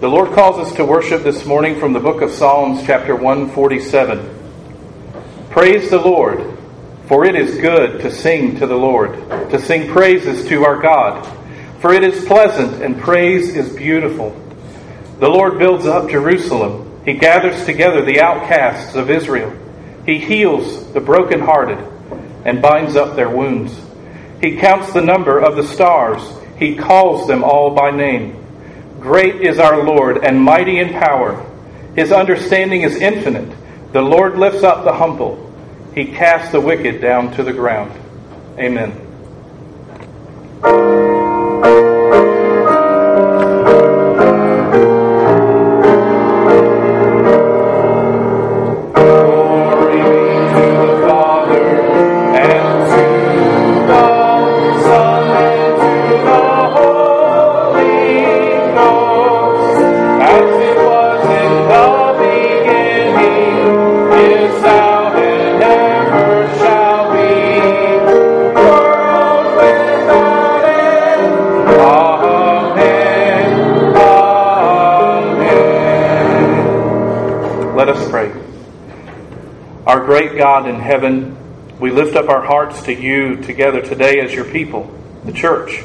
The Lord calls us to worship this morning from the book of Psalms, chapter 147. Praise the Lord, for it is good to sing to the Lord, to sing praises to our God. For it is pleasant and praise is beautiful. The Lord builds up Jerusalem. He gathers together the outcasts of Israel. He heals the brokenhearted and binds up their wounds. He counts the number of the stars. He calls them all by name. Great is our Lord and mighty in power. His understanding is infinite. The Lord lifts up the humble. He casts the wicked down to the ground. Amen. Great God in heaven, we lift up our hearts to you together today as your people, the church.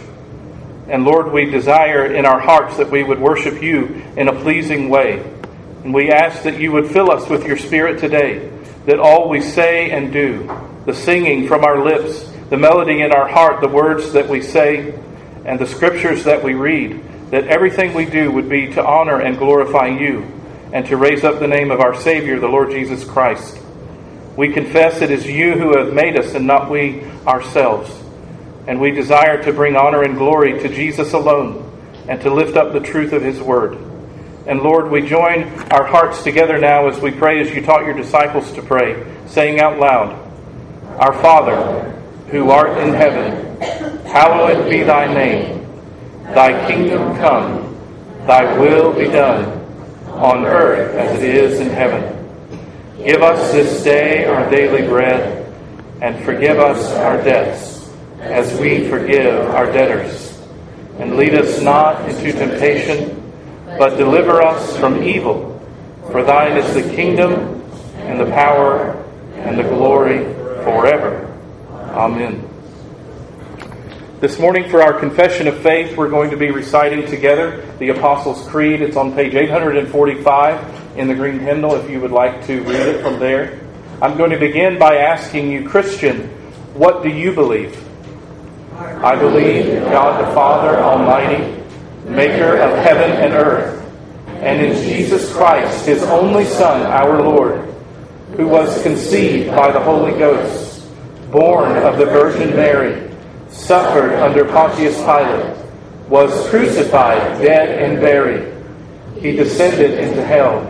And Lord, we desire in our hearts that we would worship you in a pleasing way. And we ask that you would fill us with your Spirit today, that all we say and do, the singing from our lips, the melody in our heart, the words that we say, and the scriptures that we read, that everything we do would be to honor and glorify you and to raise up the name of our Savior, the Lord Jesus Christ. We confess it is you who have made us and not we ourselves. And we desire to bring honor and glory to Jesus alone and to lift up the truth of his word. And Lord, we join our hearts together now as we pray as you taught your disciples to pray, saying out loud, Our Father, who art in heaven, hallowed be thy name. Thy kingdom come, thy will be done, on earth as it is in heaven. Give us this day our daily bread, and forgive us our debts, as we forgive our debtors. And lead us not into temptation, but deliver us from evil. For thine is the kingdom, and the power, and the glory forever. Amen. This morning, for our confession of faith, we're going to be reciting together the Apostles' Creed. It's on page 845 in the green hymnal if you would like to read it from there. I'm going to begin by asking you, Christian, what do you believe? I believe God the Father Almighty, maker of heaven and earth, and in Jesus Christ, his only Son, our Lord, who was conceived by the Holy Ghost, born of the Virgin Mary, suffered under Pontius Pilate, was crucified, dead, and buried. He descended into hell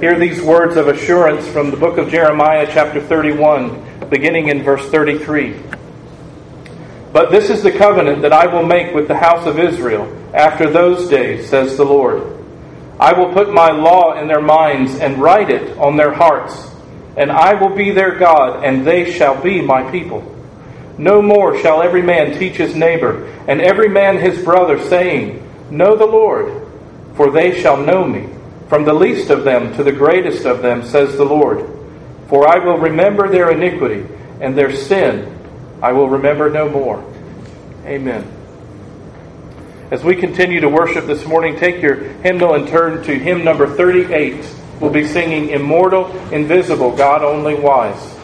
Hear these words of assurance from the book of Jeremiah, chapter 31, beginning in verse 33. But this is the covenant that I will make with the house of Israel after those days, says the Lord. I will put my law in their minds and write it on their hearts, and I will be their God, and they shall be my people. No more shall every man teach his neighbor, and every man his brother, saying, Know the Lord, for they shall know me from the least of them to the greatest of them, says the Lord. For I will remember their iniquity, and their sin I will remember no more. Amen. As we continue to worship this morning, take your hymnal and turn to hymn number 38. We'll be singing Immortal, Invisible, God Only Wise.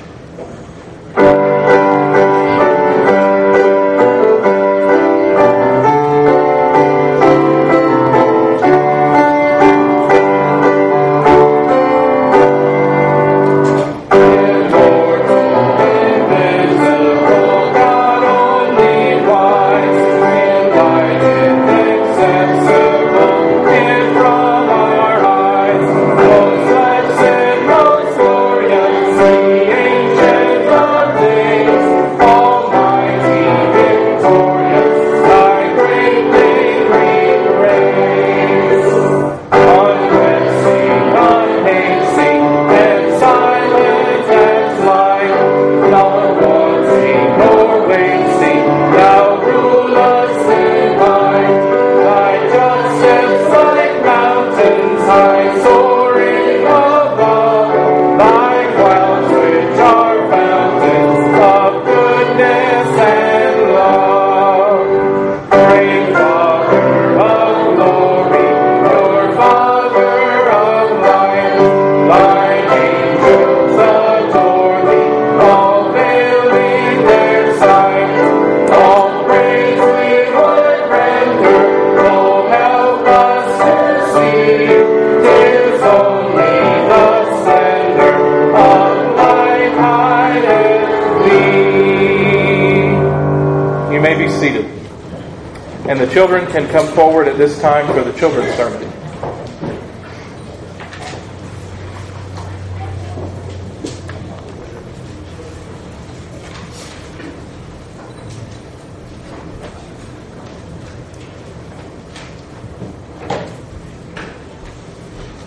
Come forward at this time for the children's sermon.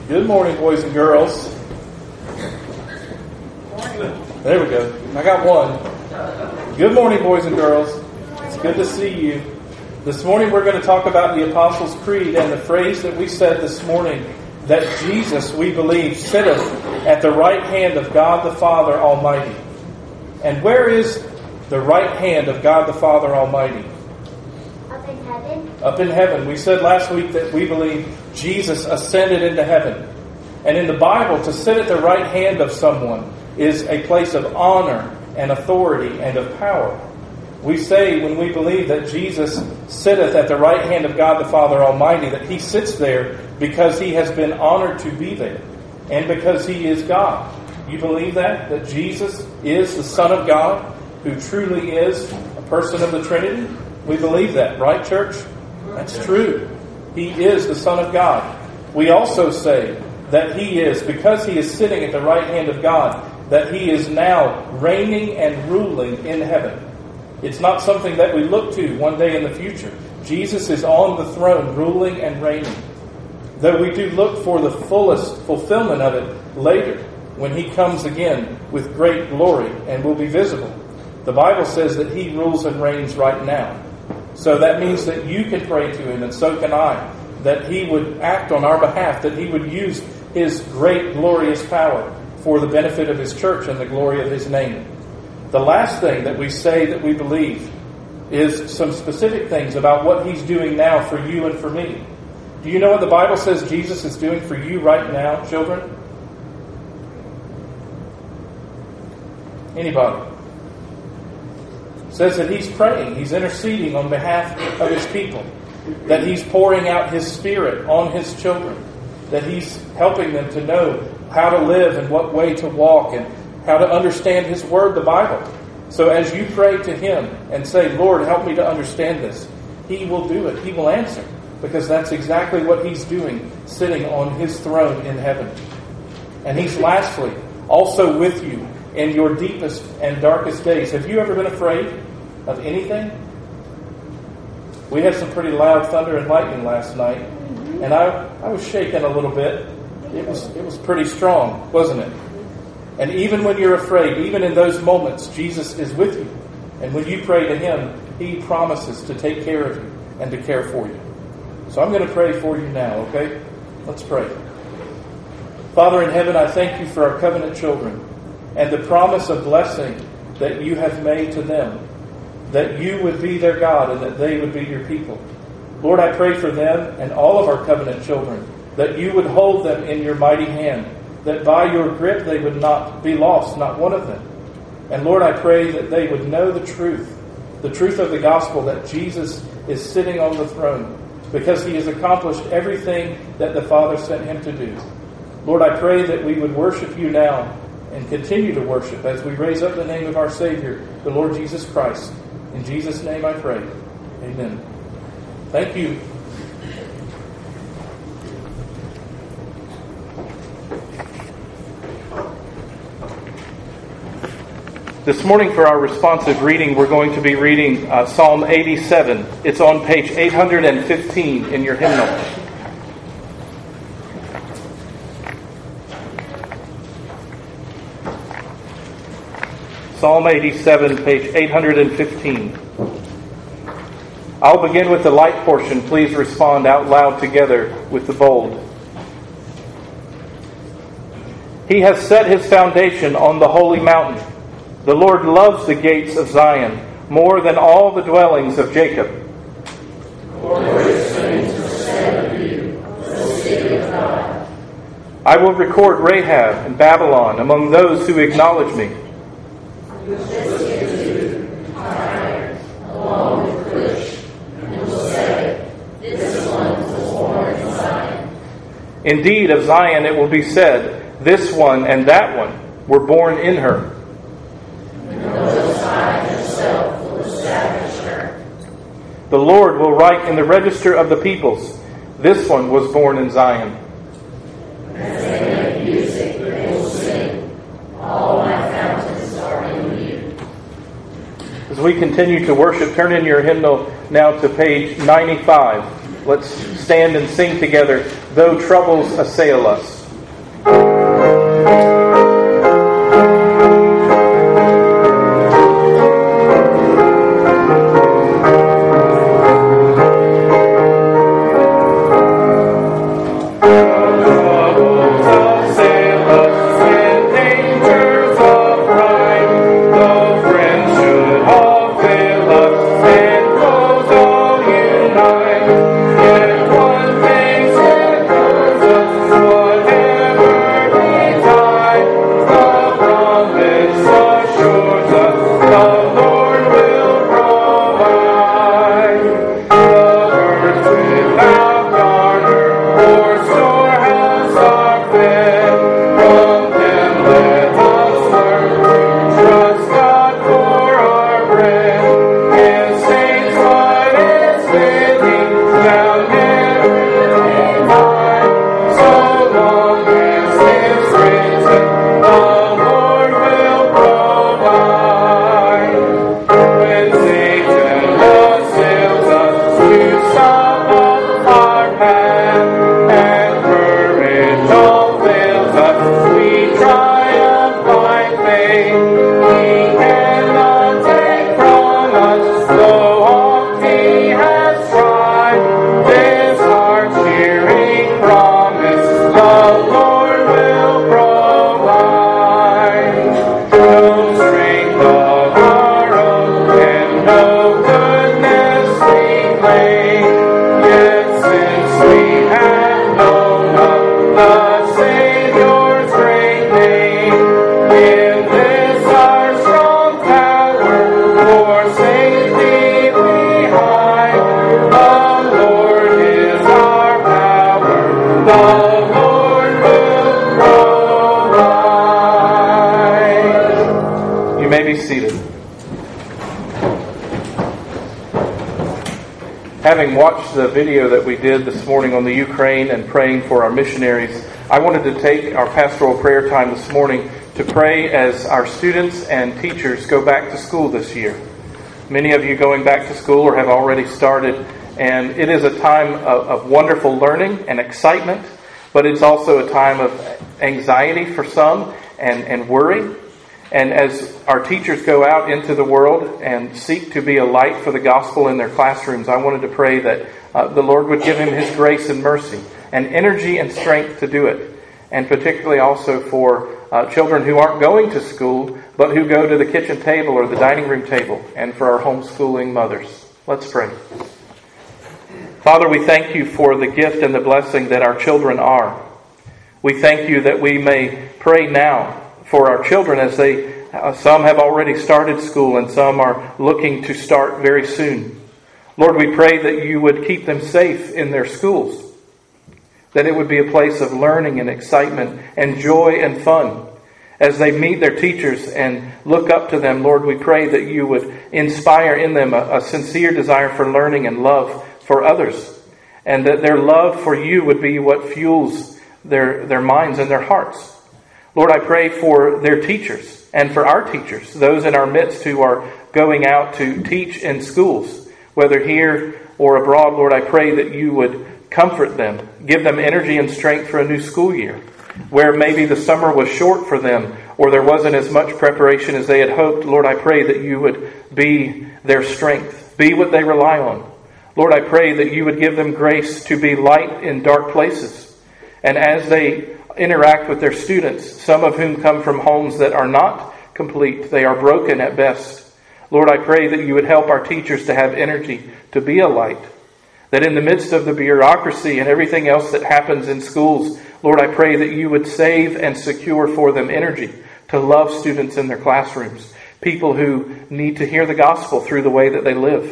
Good morning, boys and girls. There we go. I got one. Good morning, boys and girls. It's good to see you. This morning we're going to talk about the Apostles' Creed and the phrase that we said this morning that Jesus, we believe, sitteth at the right hand of God the Father Almighty. And where is the right hand of God the Father Almighty? Up in heaven. Up in heaven. We said last week that we believe Jesus ascended into heaven. And in the Bible, to sit at the right hand of someone is a place of honor and authority and of power. We say when we believe that Jesus sitteth at the right hand of God the Father Almighty, that he sits there because he has been honored to be there and because he is God. You believe that? That Jesus is the Son of God who truly is a person of the Trinity? We believe that, right, church? That's true. He is the Son of God. We also say that he is, because he is sitting at the right hand of God, that he is now reigning and ruling in heaven. It's not something that we look to one day in the future. Jesus is on the throne, ruling and reigning. Though we do look for the fullest fulfillment of it later, when he comes again with great glory and will be visible. The Bible says that he rules and reigns right now. So that means that you can pray to him, and so can I, that he would act on our behalf, that he would use his great, glorious power for the benefit of his church and the glory of his name. The last thing that we say that we believe is some specific things about what he's doing now for you and for me. Do you know what the Bible says Jesus is doing for you right now, children? Anybody? Says that he's praying, he's interceding on behalf of his people, that he's pouring out his spirit on his children, that he's helping them to know how to live and what way to walk and how to understand His Word, the Bible. So as you pray to Him and say, Lord, help me to understand this, He will do it. He will answer because that's exactly what He's doing, sitting on His throne in heaven. And He's lastly also with you in your deepest and darkest days. Have you ever been afraid of anything? We had some pretty loud thunder and lightning last night, and I, I was shaken a little bit. It was, it was pretty strong, wasn't it? And even when you're afraid, even in those moments, Jesus is with you. And when you pray to Him, He promises to take care of you and to care for you. So I'm going to pray for you now, okay? Let's pray. Father in heaven, I thank you for our covenant children and the promise of blessing that you have made to them, that you would be their God and that they would be your people. Lord, I pray for them and all of our covenant children that you would hold them in your mighty hand that by your grip they would not be lost, not one of them. And Lord, I pray that they would know the truth, the truth of the gospel that Jesus is sitting on the throne because he has accomplished everything that the Father sent him to do. Lord, I pray that we would worship you now and continue to worship as we raise up the name of our Savior, the Lord Jesus Christ. In Jesus' name I pray. Amen. Thank you. This morning, for our responsive reading, we're going to be reading uh, Psalm 87. It's on page 815 in your hymnal. Psalm 87, page 815. I'll begin with the light portion. Please respond out loud together with the bold. He has set his foundation on the holy mountain. The Lord loves the gates of Zion more than all the dwellings of Jacob. I will record Rahab and Babylon among those who acknowledge me. Indeed, of Zion it will be said, This one and that one were born in her. The Lord will write in the register of the peoples, This one was born in Zion. As we continue to worship, turn in your hymnal now to page 95. Let's stand and sing together, Though Troubles Assail Us. The video that we did this morning on the Ukraine and praying for our missionaries, I wanted to take our pastoral prayer time this morning to pray as our students and teachers go back to school this year. Many of you going back to school or have already started, and it is a time of, of wonderful learning and excitement, but it's also a time of anxiety for some and, and worry. And as our teachers go out into the world and seek to be a light for the gospel in their classrooms, I wanted to pray that uh, the Lord would give him his grace and mercy and energy and strength to do it. And particularly also for uh, children who aren't going to school, but who go to the kitchen table or the dining room table, and for our homeschooling mothers. Let's pray. Father, we thank you for the gift and the blessing that our children are. We thank you that we may pray now for our children as they, uh, some have already started school and some are looking to start very soon. Lord, we pray that you would keep them safe in their schools, that it would be a place of learning and excitement and joy and fun. As they meet their teachers and look up to them, Lord, we pray that you would inspire in them a, a sincere desire for learning and love for others, and that their love for you would be what fuels their, their minds and their hearts. Lord, I pray for their teachers and for our teachers, those in our midst who are going out to teach in schools, whether here or abroad. Lord, I pray that you would comfort them, give them energy and strength for a new school year, where maybe the summer was short for them or there wasn't as much preparation as they had hoped. Lord, I pray that you would be their strength, be what they rely on. Lord, I pray that you would give them grace to be light in dark places. And as they interact with their students, some of whom come from homes that are not complete. They are broken at best. Lord, I pray that you would help our teachers to have energy to be a light. That in the midst of the bureaucracy and everything else that happens in schools, Lord, I pray that you would save and secure for them energy to love students in their classrooms, people who need to hear the gospel through the way that they live.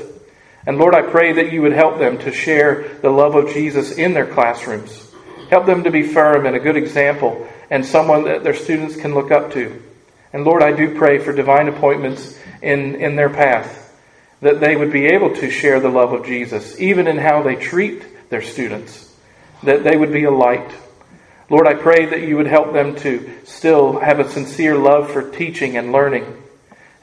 And Lord, I pray that you would help them to share the love of Jesus in their classrooms. Help them to be firm and a good example and someone that their students can look up to. And Lord, I do pray for divine appointments in, in their path, that they would be able to share the love of Jesus, even in how they treat their students, that they would be a light. Lord, I pray that you would help them to still have a sincere love for teaching and learning.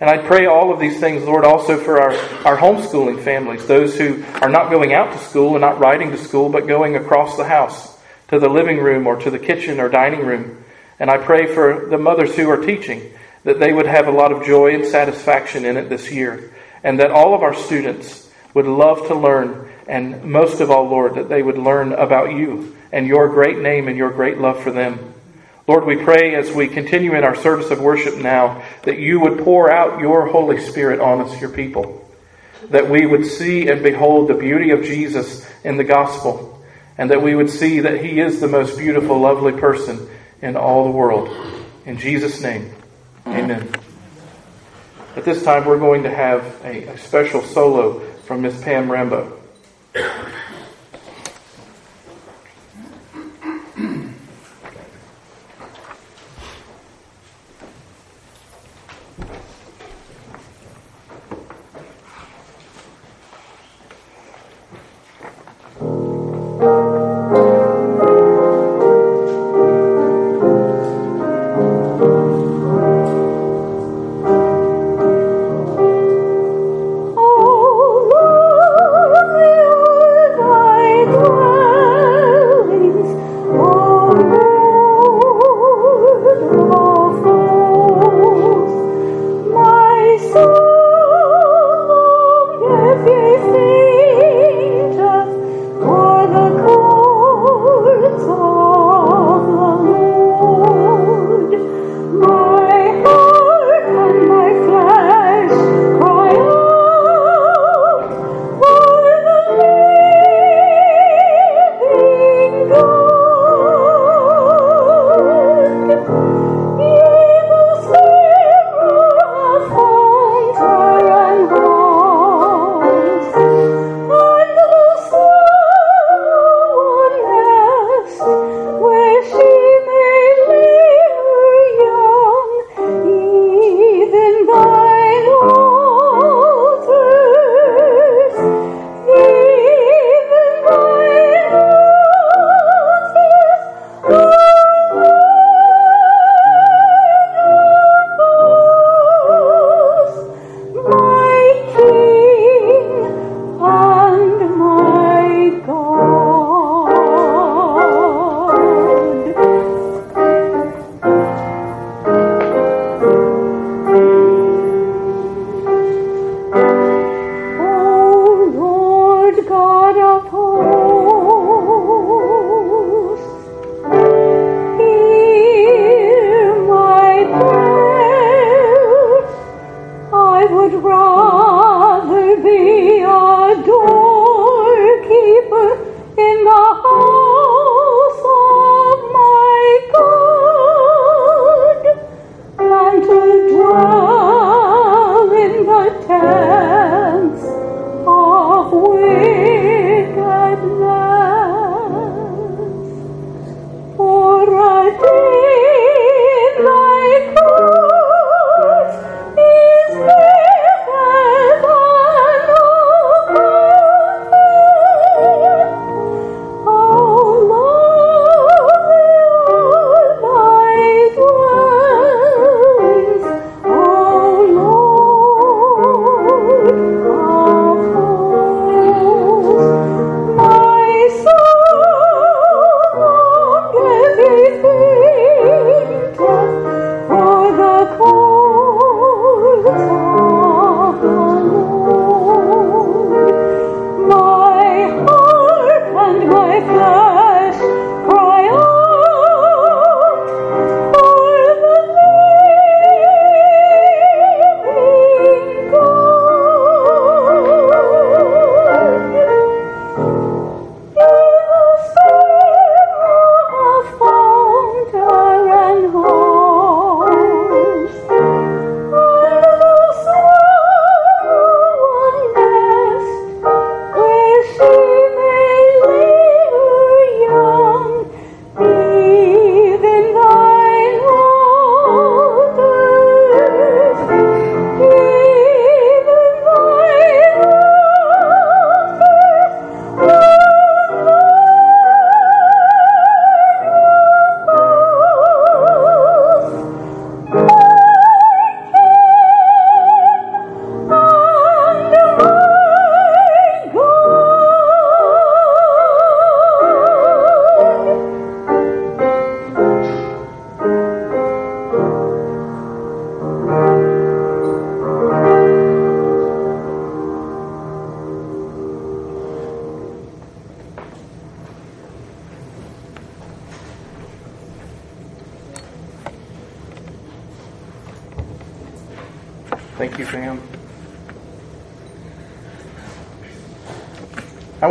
And I pray all of these things, Lord, also for our, our homeschooling families, those who are not going out to school and not riding to school, but going across the house to the living room or to the kitchen or dining room. And I pray for the mothers who are teaching that they would have a lot of joy and satisfaction in it this year, and that all of our students would love to learn, and most of all, Lord, that they would learn about you and your great name and your great love for them. Lord, we pray as we continue in our service of worship now that you would pour out your Holy Spirit on us, your people, that we would see and behold the beauty of Jesus in the gospel, and that we would see that he is the most beautiful, lovely person in all the world. In Jesus' name. Amen. At this time, we're going to have a, a special solo from Miss Pam Rambo.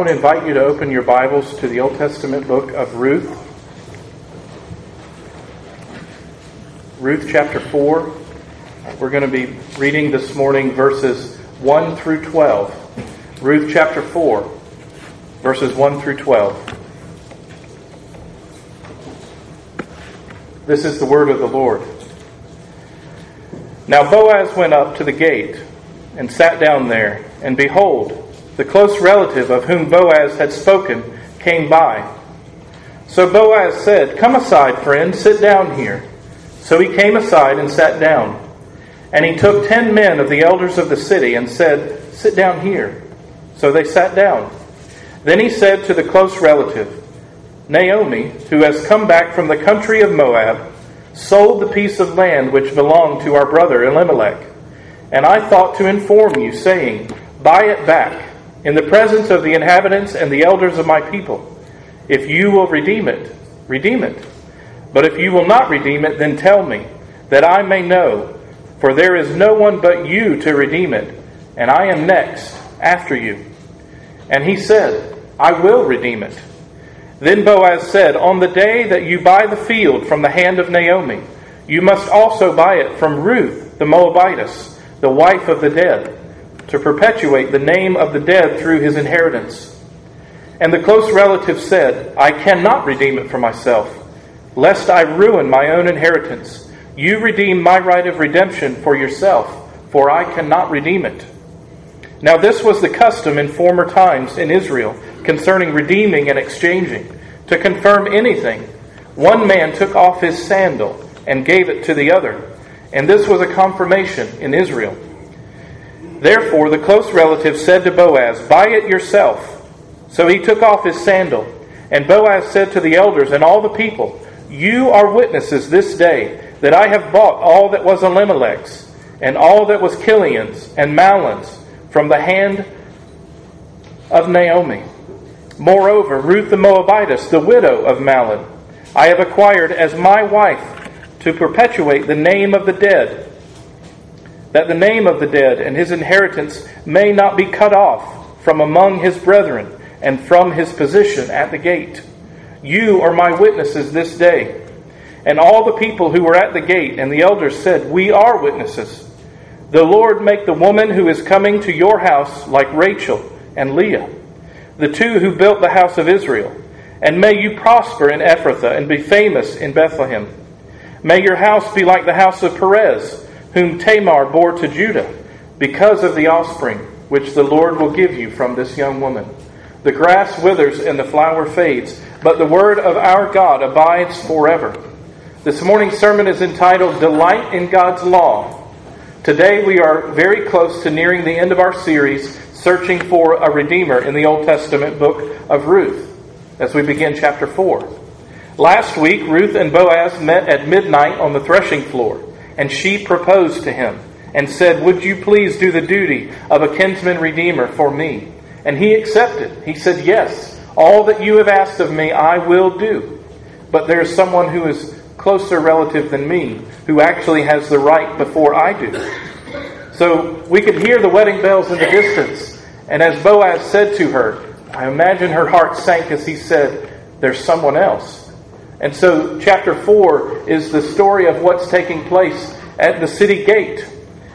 To invite you to open your Bibles to the Old Testament book of Ruth. Ruth chapter 4. We're going to be reading this morning verses 1 through 12. Ruth chapter 4, verses 1 through 12. This is the word of the Lord. Now Boaz went up to the gate and sat down there, and behold, the close relative of whom Boaz had spoken came by. So Boaz said, Come aside, friend, sit down here. So he came aside and sat down. And he took ten men of the elders of the city and said, Sit down here. So they sat down. Then he said to the close relative, Naomi, who has come back from the country of Moab, sold the piece of land which belonged to our brother Elimelech. And I thought to inform you, saying, Buy it back in the presence of the inhabitants and the elders of my people. If you will redeem it, redeem it. But if you will not redeem it, then tell me, that I may know, for there is no one but you to redeem it, and I am next after you. And he said, I will redeem it. Then Boaz said, On the day that you buy the field from the hand of Naomi, you must also buy it from Ruth the Moabitess, the wife of the dead to perpetuate the name of the dead through his inheritance. And the close relative said, I cannot redeem it for myself, lest I ruin my own inheritance. You redeem my right of redemption for yourself, for I cannot redeem it. Now, this was the custom in former times in Israel concerning redeeming and exchanging. To confirm anything, one man took off his sandal and gave it to the other. And this was a confirmation in Israel. Therefore, the close relative said to Boaz, Buy it yourself. So he took off his sandal. And Boaz said to the elders and all the people, You are witnesses this day that I have bought all that was Elimelech's, and all that was Chilion's and Mahlon's from the hand of Naomi. Moreover, Ruth the Moabitess, the widow of Mahlon, I have acquired as my wife to perpetuate the name of the dead that the name of the dead and his inheritance may not be cut off from among his brethren and from his position at the gate. You are my witnesses this day. And all the people who were at the gate and the elders said, We are witnesses. The Lord make the woman who is coming to your house like Rachel and Leah, the two who built the house of Israel. And may you prosper in Ephrathah and be famous in Bethlehem. May your house be like the house of Perez whom Tamar bore to Judah, because of the offspring which the Lord will give you from this young woman. The grass withers and the flower fades, but the word of our God abides forever. This morning's sermon is entitled Delight in God's Law. Today we are very close to nearing the end of our series, Searching for a Redeemer in the Old Testament book of Ruth, as we begin chapter 4. Last week, Ruth and Boaz met at midnight on the threshing floor and she proposed to him and said, Would you please do the duty of a kinsman redeemer for me? And he accepted. He said, Yes, all that you have asked of me, I will do. But there is someone who is closer relative than me who actually has the right before I do. So we could hear the wedding bells in the distance. And as Boaz said to her, I imagine her heart sank as he said, There's someone else. And so, chapter 4 is the story of what's taking place at the city gate.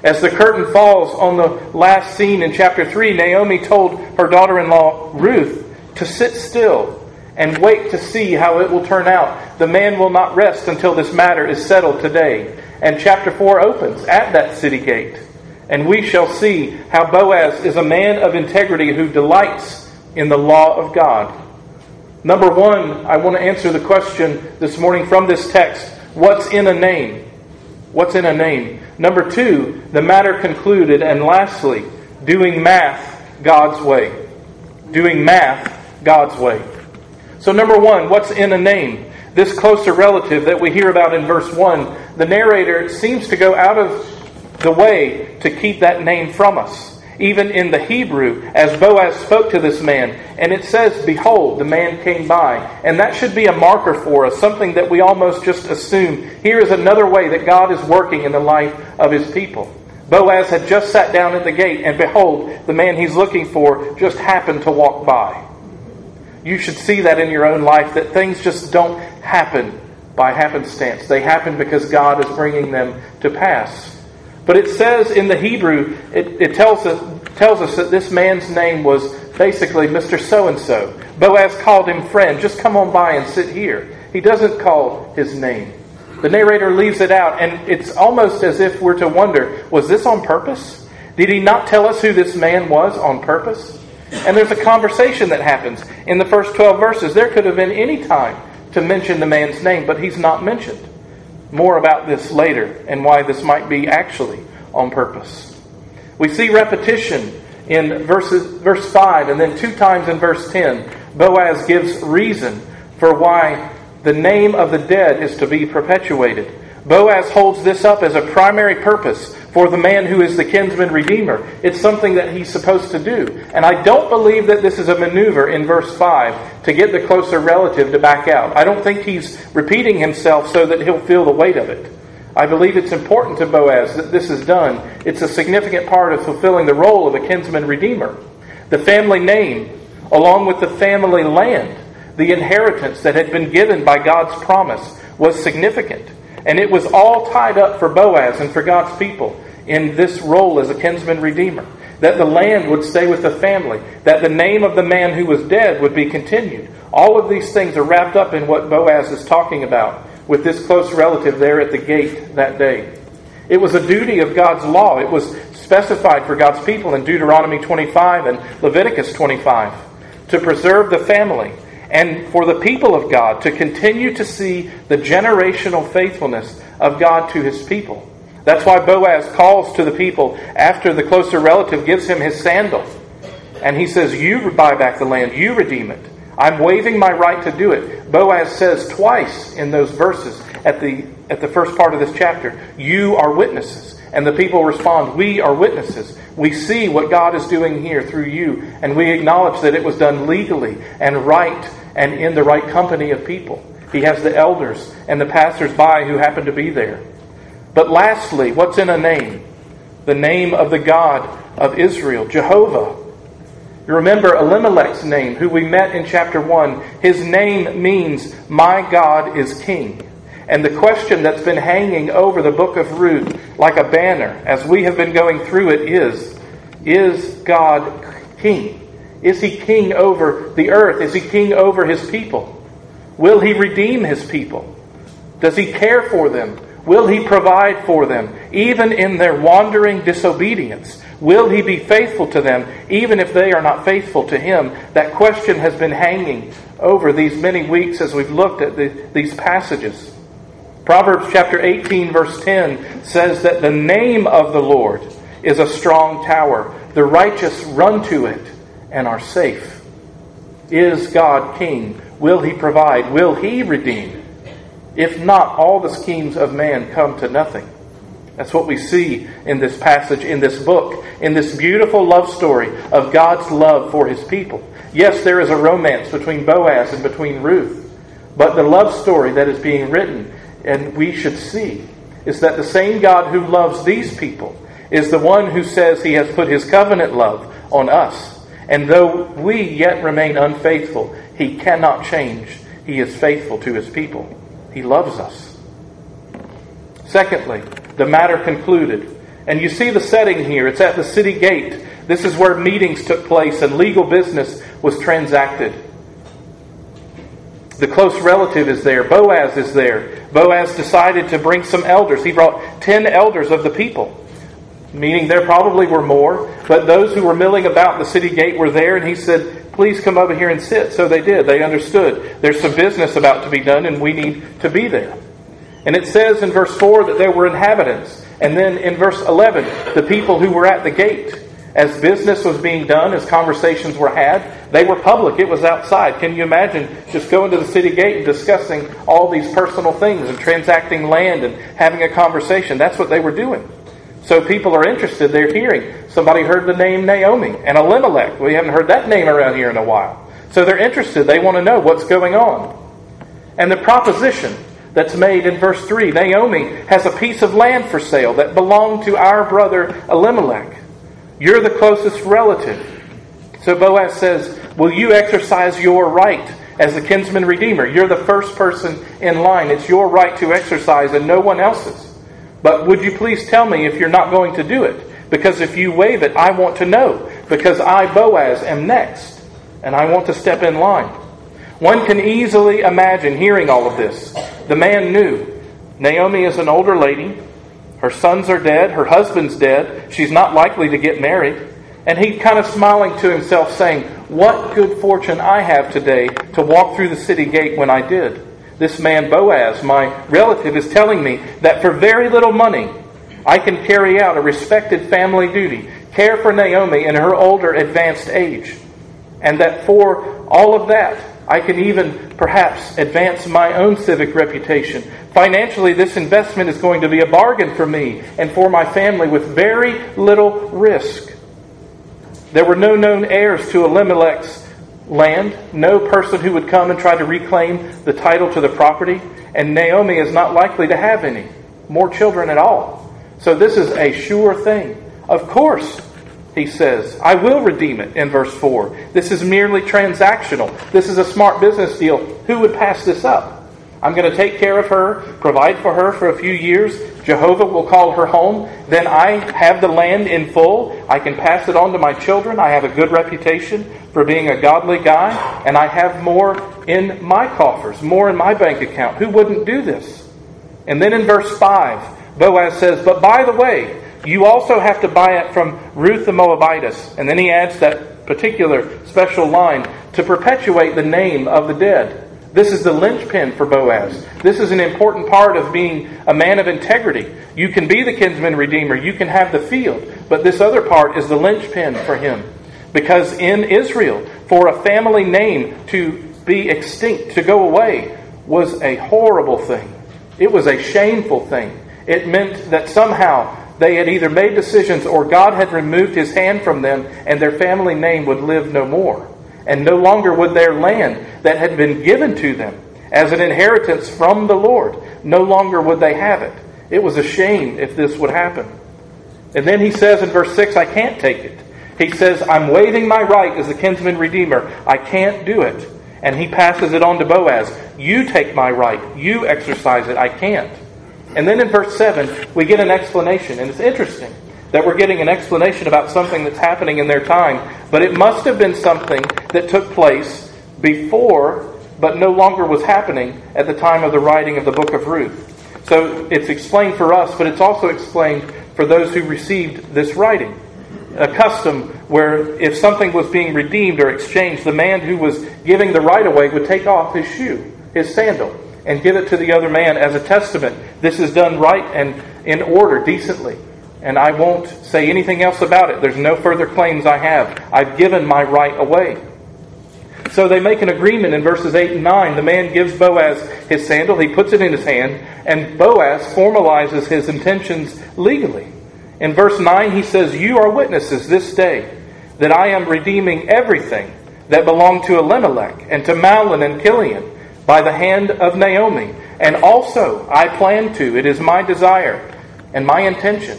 As the curtain falls on the last scene in chapter 3, Naomi told her daughter in law, Ruth, to sit still and wait to see how it will turn out. The man will not rest until this matter is settled today. And chapter 4 opens at that city gate. And we shall see how Boaz is a man of integrity who delights in the law of God. Number one, I want to answer the question this morning from this text what's in a name? What's in a name? Number two, the matter concluded. And lastly, doing math God's way. Doing math God's way. So, number one, what's in a name? This closer relative that we hear about in verse 1, the narrator seems to go out of the way to keep that name from us even in the Hebrew, as Boaz spoke to this man. And it says, Behold, the man came by. And that should be a marker for us, something that we almost just assume. Here is another way that God is working in the life of his people. Boaz had just sat down at the gate, and behold, the man he's looking for just happened to walk by. You should see that in your own life, that things just don't happen by happenstance. They happen because God is bringing them to pass. But it says in the Hebrew, it, it tells, us, tells us that this man's name was basically Mr. So and so. Boaz called him friend. Just come on by and sit here. He doesn't call his name. The narrator leaves it out, and it's almost as if we're to wonder was this on purpose? Did he not tell us who this man was on purpose? And there's a conversation that happens in the first 12 verses. There could have been any time to mention the man's name, but he's not mentioned. More about this later and why this might be actually on purpose. We see repetition in verses, verse 5 and then two times in verse 10. Boaz gives reason for why the name of the dead is to be perpetuated. Boaz holds this up as a primary purpose for the man who is the kinsman redeemer. It's something that he's supposed to do. And I don't believe that this is a maneuver in verse 5 to get the closer relative to back out. I don't think he's repeating himself so that he'll feel the weight of it. I believe it's important to Boaz that this is done. It's a significant part of fulfilling the role of a kinsman redeemer. The family name, along with the family land, the inheritance that had been given by God's promise, was significant. And it was all tied up for Boaz and for God's people in this role as a kinsman redeemer. That the land would stay with the family, that the name of the man who was dead would be continued. All of these things are wrapped up in what Boaz is talking about with this close relative there at the gate that day. It was a duty of God's law. It was specified for God's people in Deuteronomy 25 and Leviticus 25 to preserve the family and for the people of God to continue to see the generational faithfulness of God to his people. That's why Boaz calls to the people after the closer relative gives him his sandal. And he says, You buy back the land, you redeem it. I'm waiving my right to do it. Boaz says twice in those verses at the, at the first part of this chapter, You are witnesses. And the people respond, We are witnesses. We see what God is doing here through you, and we acknowledge that it was done legally and right and in the right company of people. He has the elders and the passers-by who happen to be there. But lastly, what's in a name? The name of the God of Israel, Jehovah. You remember Elimelech's name, who we met in chapter 1. His name means, My God is King. And the question that's been hanging over the book of Ruth like a banner as we have been going through it is Is God King? Is he king over the earth? Is he king over his people? Will he redeem his people? Does he care for them? Will he provide for them, even in their wandering disobedience? Will he be faithful to them, even if they are not faithful to him? That question has been hanging over these many weeks as we've looked at the, these passages. Proverbs chapter 18, verse 10 says that the name of the Lord is a strong tower. The righteous run to it and are safe. Is God king? Will he provide? Will he redeem? If not, all the schemes of man come to nothing. That's what we see in this passage, in this book, in this beautiful love story of God's love for his people. Yes, there is a romance between Boaz and between Ruth, but the love story that is being written and we should see is that the same God who loves these people is the one who says he has put his covenant love on us. And though we yet remain unfaithful, he cannot change. He is faithful to his people. He loves us. Secondly, the matter concluded. And you see the setting here. It's at the city gate. This is where meetings took place and legal business was transacted. The close relative is there. Boaz is there. Boaz decided to bring some elders. He brought 10 elders of the people, meaning there probably were more, but those who were milling about the city gate were there, and he said, Please come over here and sit. So they did. They understood. There's some business about to be done, and we need to be there. And it says in verse 4 that there were inhabitants. And then in verse 11, the people who were at the gate as business was being done, as conversations were had, they were public. It was outside. Can you imagine just going to the city gate and discussing all these personal things and transacting land and having a conversation? That's what they were doing. So people are interested. They're hearing. Somebody heard the name Naomi and Elimelech. We haven't heard that name around here in a while. So they're interested. They want to know what's going on. And the proposition, that's made in verse 3. Naomi has a piece of land for sale that belonged to our brother Elimelech. You're the closest relative. So Boaz says, Will you exercise your right as the kinsman redeemer? You're the first person in line. It's your right to exercise and no one else's. But would you please tell me if you're not going to do it? Because if you waive it, I want to know. Because I, Boaz, am next. And I want to step in line. One can easily imagine hearing all of this. The man knew Naomi is an older lady. Her sons are dead. Her husband's dead. She's not likely to get married. And he kind of smiling to himself, saying, What good fortune I have today to walk through the city gate when I did. This man Boaz, my relative, is telling me that for very little money, I can carry out a respected family duty, care for Naomi in her older advanced age. And that for all of that, I can even perhaps advance my own civic reputation. Financially, this investment is going to be a bargain for me and for my family with very little risk. There were no known heirs to Elimelech's land, no person who would come and try to reclaim the title to the property, and Naomi is not likely to have any more children at all. So this is a sure thing. Of course, he says, I will redeem it in verse 4. This is merely transactional. This is a smart business deal. Who would pass this up? I'm going to take care of her, provide for her for a few years. Jehovah will call her home. Then I have the land in full. I can pass it on to my children. I have a good reputation for being a godly guy. And I have more in my coffers, more in my bank account. Who wouldn't do this? And then in verse 5, Boaz says, But by the way, you also have to buy it from Ruth the Moabitess. And then he adds that particular special line to perpetuate the name of the dead. This is the linchpin for Boaz. This is an important part of being a man of integrity. You can be the kinsman redeemer, you can have the field, but this other part is the linchpin for him. Because in Israel, for a family name to be extinct, to go away, was a horrible thing. It was a shameful thing. It meant that somehow they had either made decisions or God had removed his hand from them and their family name would live no more. And no longer would their land that had been given to them as an inheritance from the Lord, no longer would they have it. It was a shame if this would happen. And then he says in verse 6, I can't take it. He says, I'm waiving my right as the kinsman redeemer. I can't do it. And he passes it on to Boaz. You take my right. You exercise it. I can't. And then in verse 7, we get an explanation. And it's interesting that we're getting an explanation about something that's happening in their time, but it must have been something that took place before, but no longer was happening at the time of the writing of the book of Ruth. So it's explained for us, but it's also explained for those who received this writing. A custom where if something was being redeemed or exchanged, the man who was giving the right away would take off his shoe, his sandal, and give it to the other man as a testament. This is done right and in order, decently. And I won't say anything else about it. There's no further claims I have. I've given my right away. So they make an agreement in verses 8 and 9. The man gives Boaz his sandal, he puts it in his hand, and Boaz formalizes his intentions legally. In verse 9, he says, You are witnesses this day that I am redeeming everything that belonged to Elimelech and to Mahlon and Chilion by the hand of Naomi. And also, I plan to, it is my desire and my intention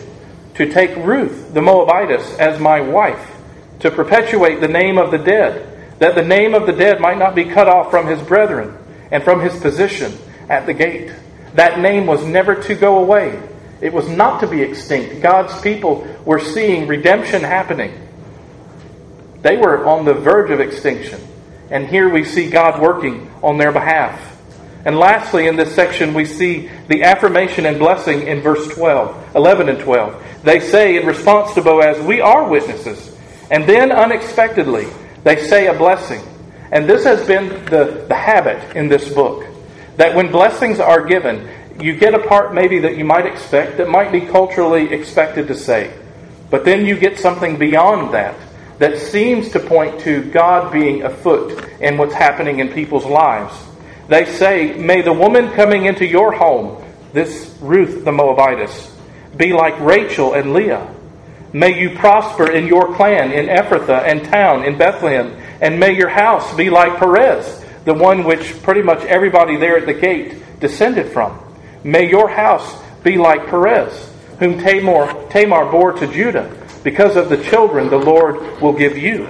to take Ruth the Moabitess as my wife, to perpetuate the name of the dead, that the name of the dead might not be cut off from his brethren and from his position at the gate. That name was never to go away. It was not to be extinct. God's people were seeing redemption happening. They were on the verge of extinction. And here we see God working on their behalf. And lastly, in this section, we see the affirmation and blessing in verse 12, 11 and 12. They say in response to Boaz, We are witnesses. And then unexpectedly, they say a blessing. And this has been the, the habit in this book that when blessings are given, you get a part maybe that you might expect that might be culturally expected to say. But then you get something beyond that that seems to point to God being afoot in what's happening in people's lives. They say, May the woman coming into your home, this Ruth the Moabitess, be like Rachel and Leah. May you prosper in your clan in Ephrathah and town in Bethlehem, and may your house be like Perez, the one which pretty much everybody there at the gate descended from. May your house be like Perez, whom Tamar, Tamar bore to Judah, because of the children the Lord will give you.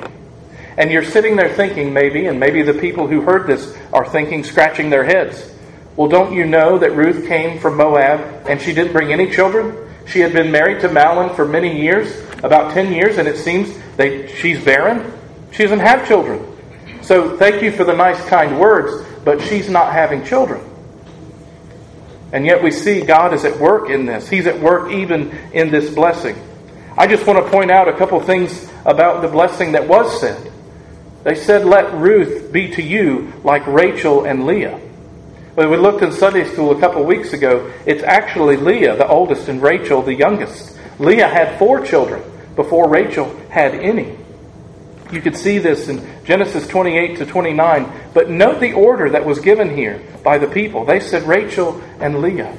And you're sitting there thinking, maybe, and maybe the people who heard this are thinking, scratching their heads. Well, don't you know that Ruth came from Moab and she didn't bring any children? She had been married to Mahlon for many years, about 10 years, and it seems they, she's barren. She doesn't have children. So thank you for the nice, kind words, but she's not having children. And yet we see God is at work in this. He's at work even in this blessing. I just want to point out a couple things about the blessing that was said. They said, Let Ruth be to you like Rachel and Leah. When we looked in Sunday school a couple weeks ago, it's actually Leah, the oldest, and Rachel, the youngest. Leah had four children before Rachel had any. You could see this in Genesis 28 to 29. But note the order that was given here by the people. They said Rachel and Leah.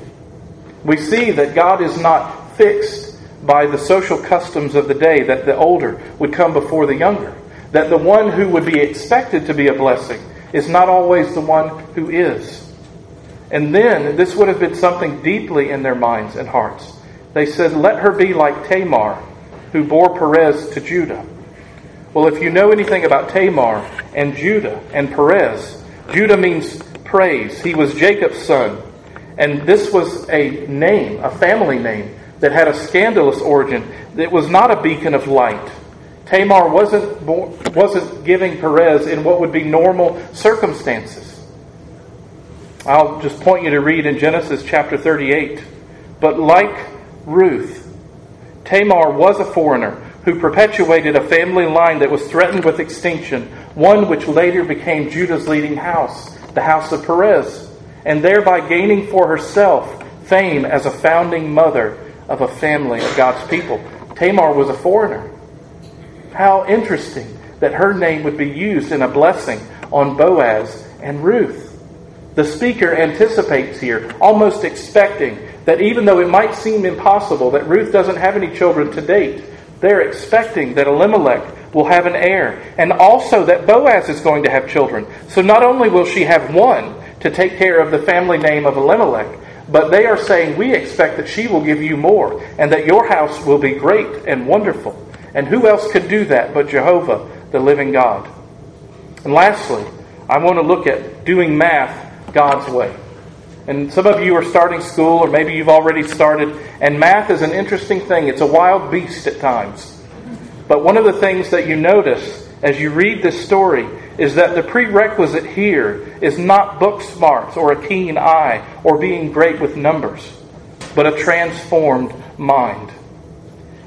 We see that God is not fixed by the social customs of the day, that the older would come before the younger. That the one who would be expected to be a blessing is not always the one who is. And then this would have been something deeply in their minds and hearts. They said, Let her be like Tamar, who bore Perez to Judah. Well, if you know anything about Tamar and Judah and Perez, Judah means praise. He was Jacob's son. And this was a name, a family name, that had a scandalous origin. It was not a beacon of light. Tamar wasn't, wasn't giving Perez in what would be normal circumstances. I'll just point you to read in Genesis chapter 38. But like Ruth, Tamar was a foreigner who perpetuated a family line that was threatened with extinction, one which later became Judah's leading house, the house of Perez, and thereby gaining for herself fame as a founding mother of a family of God's people. Tamar was a foreigner. How interesting that her name would be used in a blessing on Boaz and Ruth. The speaker anticipates here, almost expecting that even though it might seem impossible that Ruth doesn't have any children to date, they're expecting that Elimelech will have an heir, and also that Boaz is going to have children. So not only will she have one to take care of the family name of Elimelech, but they are saying, We expect that she will give you more, and that your house will be great and wonderful. And who else could do that but Jehovah, the living God? And lastly, I want to look at doing math God's way. And some of you are starting school, or maybe you've already started, and math is an interesting thing. It's a wild beast at times. But one of the things that you notice as you read this story is that the prerequisite here is not book smarts or a keen eye or being great with numbers, but a transformed mind.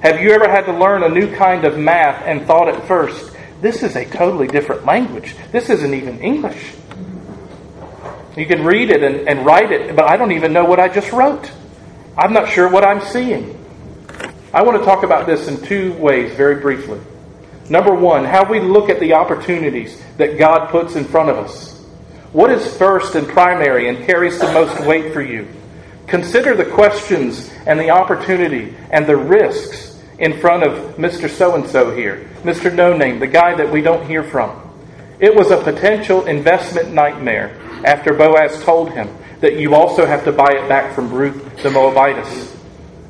Have you ever had to learn a new kind of math and thought at first, this is a totally different language? This isn't even English. You can read it and, and write it, but I don't even know what I just wrote. I'm not sure what I'm seeing. I want to talk about this in two ways very briefly. Number one, how we look at the opportunities that God puts in front of us. What is first and primary and carries the most weight for you? Consider the questions and the opportunity and the risks in front of Mr. So and so here, Mr. No Name, the guy that we don't hear from. It was a potential investment nightmare after Boaz told him that you also have to buy it back from Ruth the Moabitess.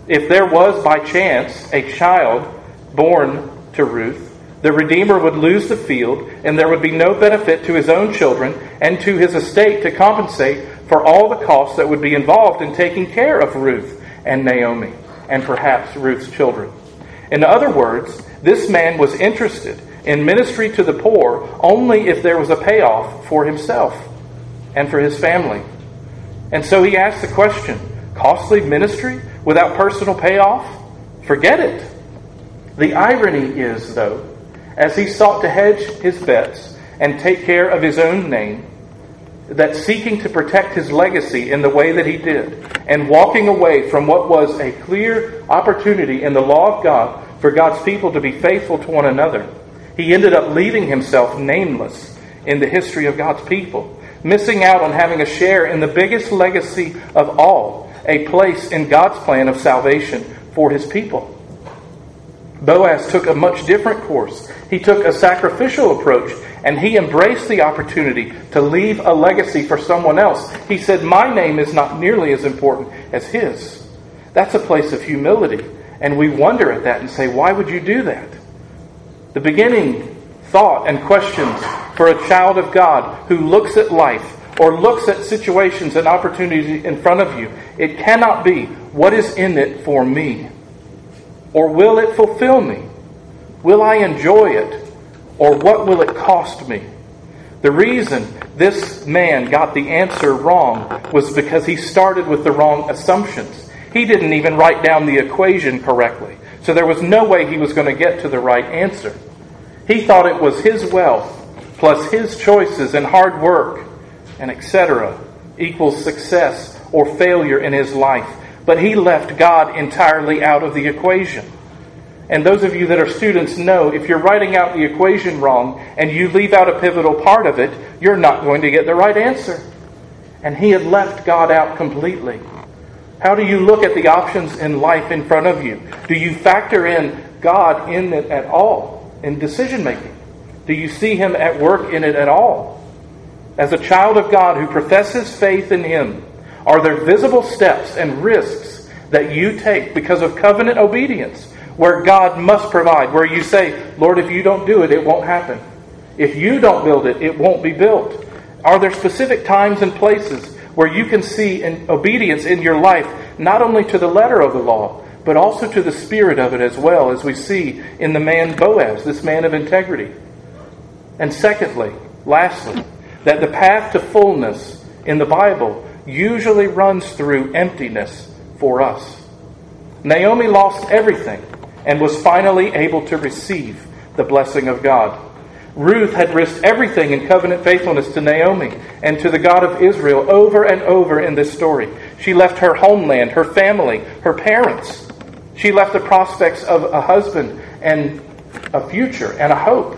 If there was by chance a child born to Ruth, the Redeemer would lose the field, and there would be no benefit to his own children and to his estate to compensate for all the costs that would be involved in taking care of Ruth and Naomi, and perhaps Ruth's children. In other words, this man was interested in ministry to the poor only if there was a payoff for himself and for his family. And so he asked the question costly ministry without personal payoff? Forget it. The irony is, though, as he sought to hedge his bets and take care of his own name, that seeking to protect his legacy in the way that he did, and walking away from what was a clear opportunity in the law of God for God's people to be faithful to one another, he ended up leaving himself nameless in the history of God's people missing out on having a share in the biggest legacy of all, a place in God's plan of salvation for his people. Boaz took a much different course. He took a sacrificial approach and he embraced the opportunity to leave a legacy for someone else. He said, My name is not nearly as important as his. That's a place of humility. And we wonder at that and say, Why would you do that? The beginning thought and questions for a child of God who looks at life or looks at situations and opportunities in front of you, it cannot be, What is in it for me? Or will it fulfill me? Will I enjoy it? Or what will it cost me? The reason this man got the answer wrong was because he started with the wrong assumptions. He didn't even write down the equation correctly. So there was no way he was going to get to the right answer. He thought it was his wealth plus his choices and hard work and etc. equals success or failure in his life. But he left God entirely out of the equation. And those of you that are students know if you're writing out the equation wrong and you leave out a pivotal part of it, you're not going to get the right answer. And he had left God out completely. How do you look at the options in life in front of you? Do you factor in God in it at all in decision making? Do you see him at work in it at all? As a child of God who professes faith in him, are there visible steps and risks that you take because of covenant obedience where God must provide, where you say, Lord, if you don't do it, it won't happen. If you don't build it, it won't be built. Are there specific times and places where you can see obedience in your life, not only to the letter of the law, but also to the spirit of it as well, as we see in the man Boaz, this man of integrity? And secondly, lastly, that the path to fullness in the Bible usually runs through emptiness for us. Naomi lost everything and was finally able to receive the blessing of God. Ruth had risked everything in covenant faithfulness to Naomi and to the God of Israel over and over in this story. She left her homeland, her family, her parents. She left the prospects of a husband and a future and a hope.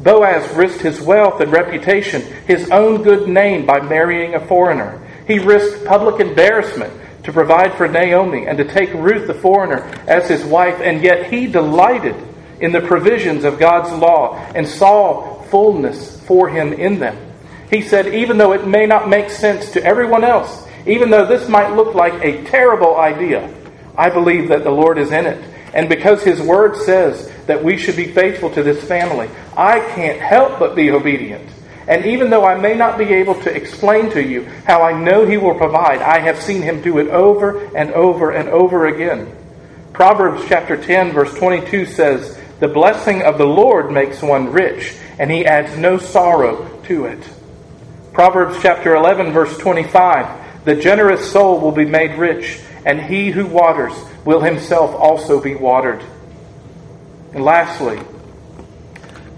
Boaz risked his wealth and reputation, his own good name by marrying a foreigner. He risked public embarrassment to provide for Naomi and to take Ruth the foreigner as his wife, and yet he delighted in the provisions of God's law and saw fullness for him in them. He said, even though it may not make sense to everyone else, even though this might look like a terrible idea, I believe that the Lord is in it. And because his word says that we should be faithful to this family, I can't help but be obedient. And even though I may not be able to explain to you how I know He will provide, I have seen Him do it over and over and over again. Proverbs chapter 10, verse 22 says, The blessing of the Lord makes one rich, and He adds no sorrow to it. Proverbs chapter 11, verse 25, The generous soul will be made rich, and he who waters will himself also be watered. And lastly,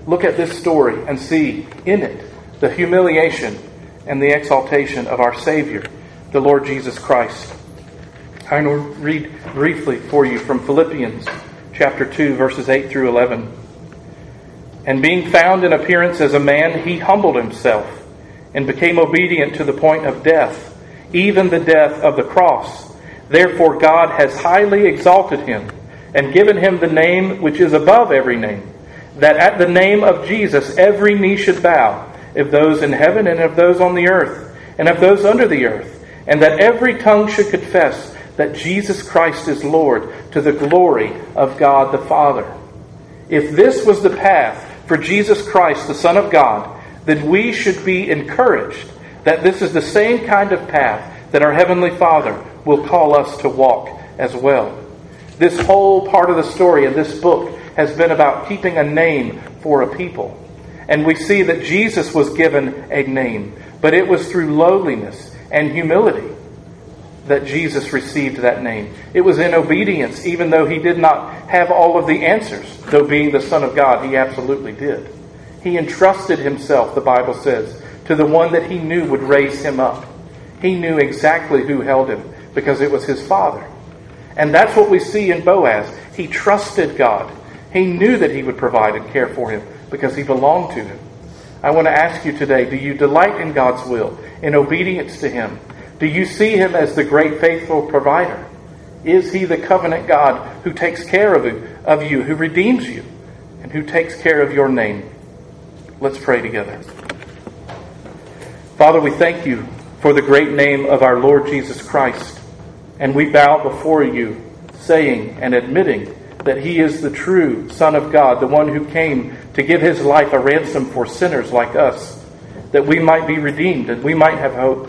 look at this story and see in it the humiliation and the exaltation of our Savior, the Lord Jesus Christ. I will read briefly for you from Philippians chapter 2, verses 8 through 11. And being found in appearance as a man, he humbled himself and became obedient to the point of death, even the death of the cross. Therefore, God has highly exalted him and given him the name which is above every name, that at the name of Jesus every knee should bow of those in heaven and of those on the earth and of those under the earth, and that every tongue should confess that Jesus Christ is Lord to the glory of God the Father. If this was the path for Jesus Christ, the Son of God, then we should be encouraged that this is the same kind of path that our Heavenly Father will call us to walk as well. This whole part of the story in this book has been about keeping a name for a people. And we see that Jesus was given a name, but it was through lowliness and humility that Jesus received that name. It was in obedience, even though he did not have all of the answers, though being the Son of God, he absolutely did. He entrusted himself, the Bible says, to the one that he knew would raise him up. He knew exactly who held him because it was his father. And that's what we see in Boaz. He trusted God. He knew that he would provide and care for him because he belonged to him. I want to ask you today do you delight in God's will, in obedience to him? Do you see him as the great faithful provider? Is he the covenant God who takes care of you, of you, who redeems you, and who takes care of your name? Let's pray together. Father, we thank you for the great name of our Lord Jesus Christ, and we bow before you, saying and admitting that he is the true Son of God, the one who came to give his life a ransom for sinners like us, that we might be redeemed and we might have hope.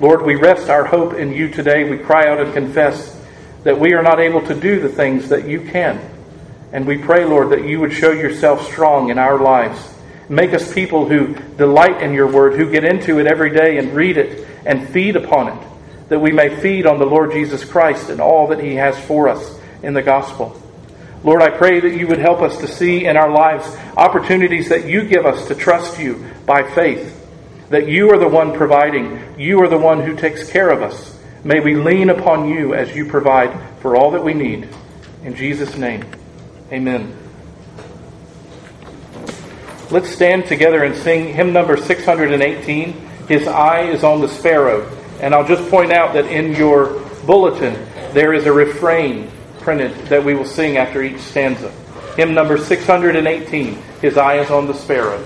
Lord, we rest our hope in you today. We cry out and confess that we are not able to do the things that you can. And we pray, Lord, that you would show yourself strong in our lives. Make us people who delight in your word, who get into it every day and read it and feed upon it, that we may feed on the Lord Jesus Christ and all that he has for us in the gospel. Lord, I pray that you would help us to see in our lives opportunities that you give us to trust you by faith, that you are the one providing, you are the one who takes care of us May we lean upon you as you provide for all that we need. In Jesus' name, amen. Let's stand together and sing hymn number 618, His Eye is on the Sparrow. And I'll just point out that in your bulletin, there is a refrain printed that we will sing after each stanza. Hymn number 618, His Eye is on the Sparrow.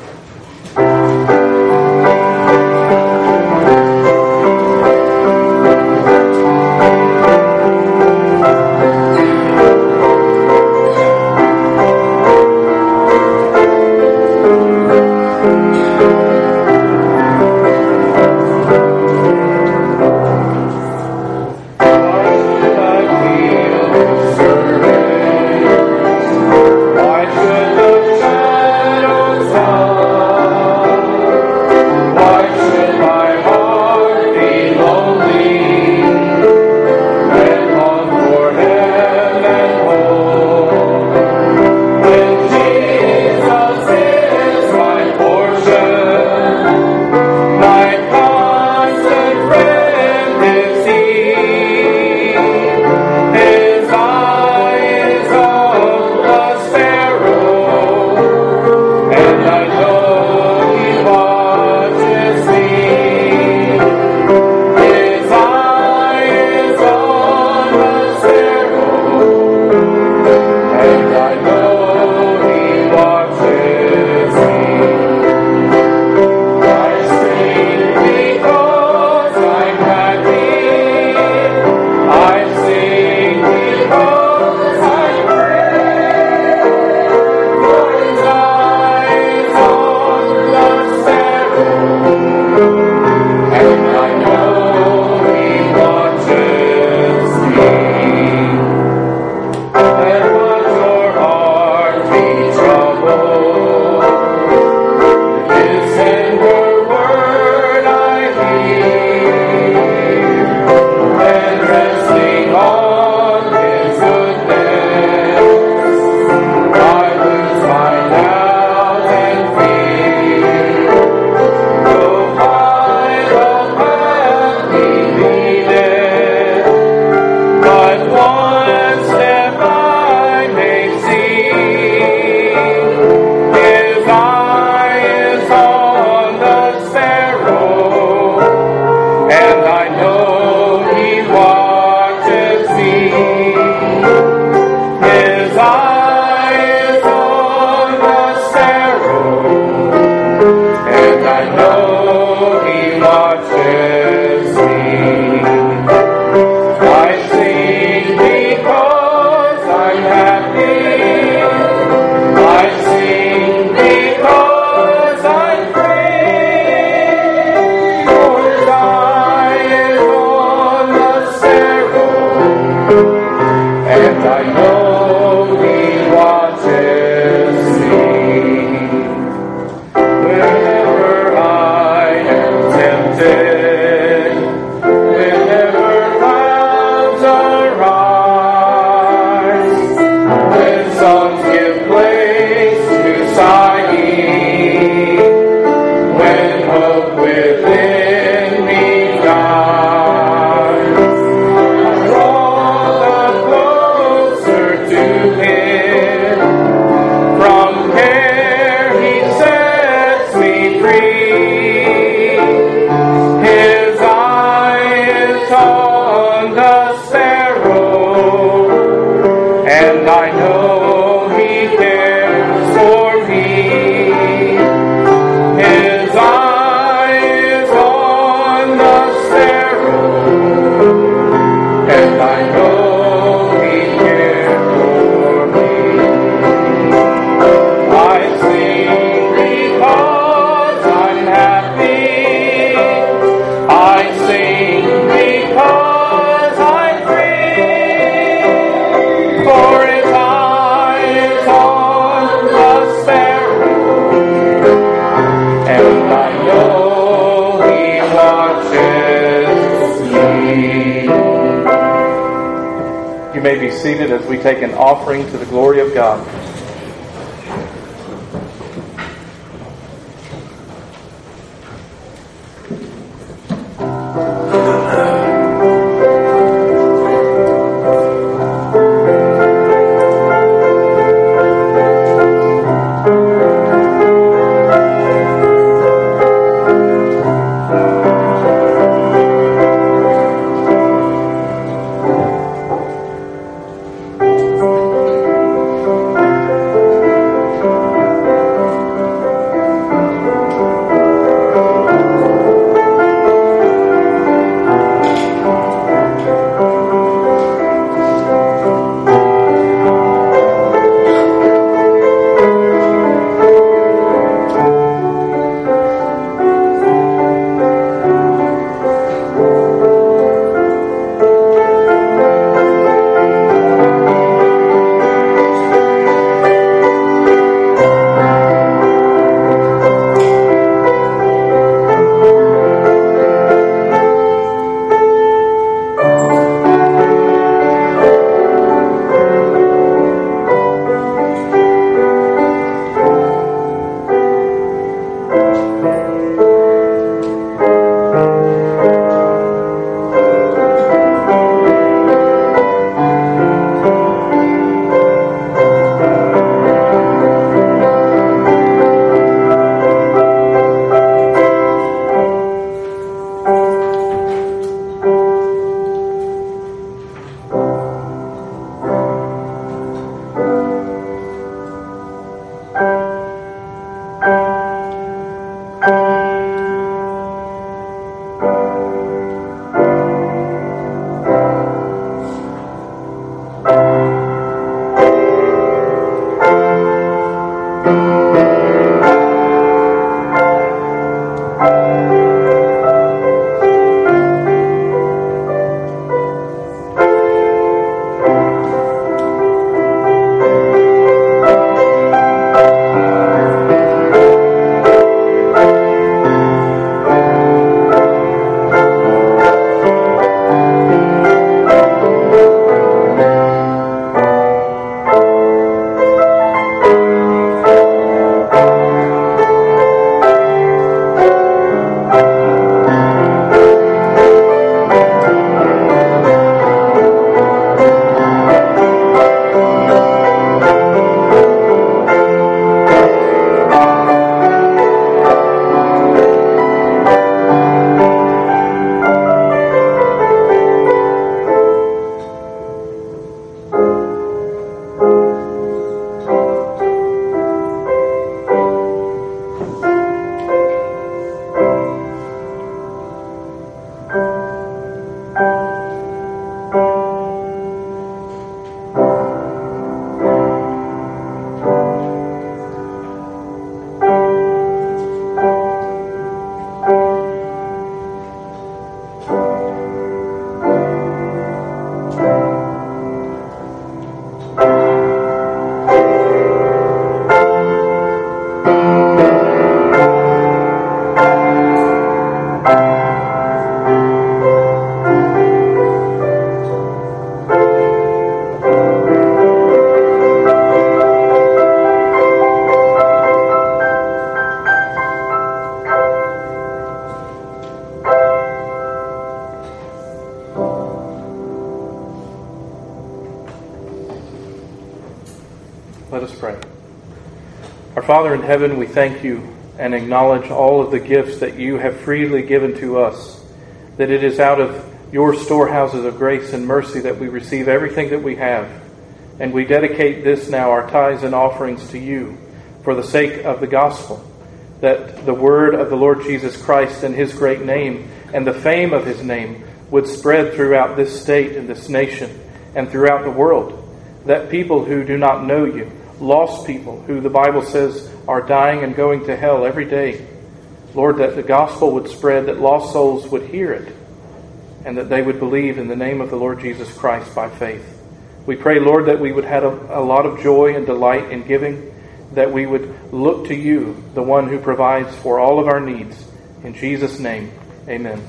Offering to the glory of God. Father in heaven, we thank you and acknowledge all of the gifts that you have freely given to us, that it is out of your storehouses of grace and mercy that we receive everything that we have. And we dedicate this now, our tithes and offerings, to you for the sake of the gospel, that the word of the Lord Jesus Christ and his great name and the fame of his name would spread throughout this state and this nation and throughout the world, that people who do not know you lost people who the Bible says are dying and going to hell every day. Lord, that the gospel would spread, that lost souls would hear it, and that they would believe in the name of the Lord Jesus Christ by faith. We pray, Lord, that we would have a, a lot of joy and delight in giving, that we would look to you, the one who provides for all of our needs. In Jesus' name, amen.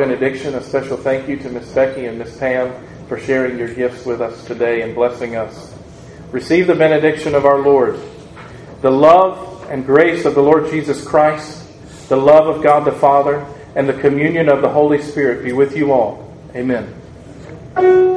Benediction, a special thank you to Miss Becky and Miss Pam for sharing your gifts with us today and blessing us. Receive the benediction of our Lord. The love and grace of the Lord Jesus Christ, the love of God the Father, and the communion of the Holy Spirit be with you all. Amen.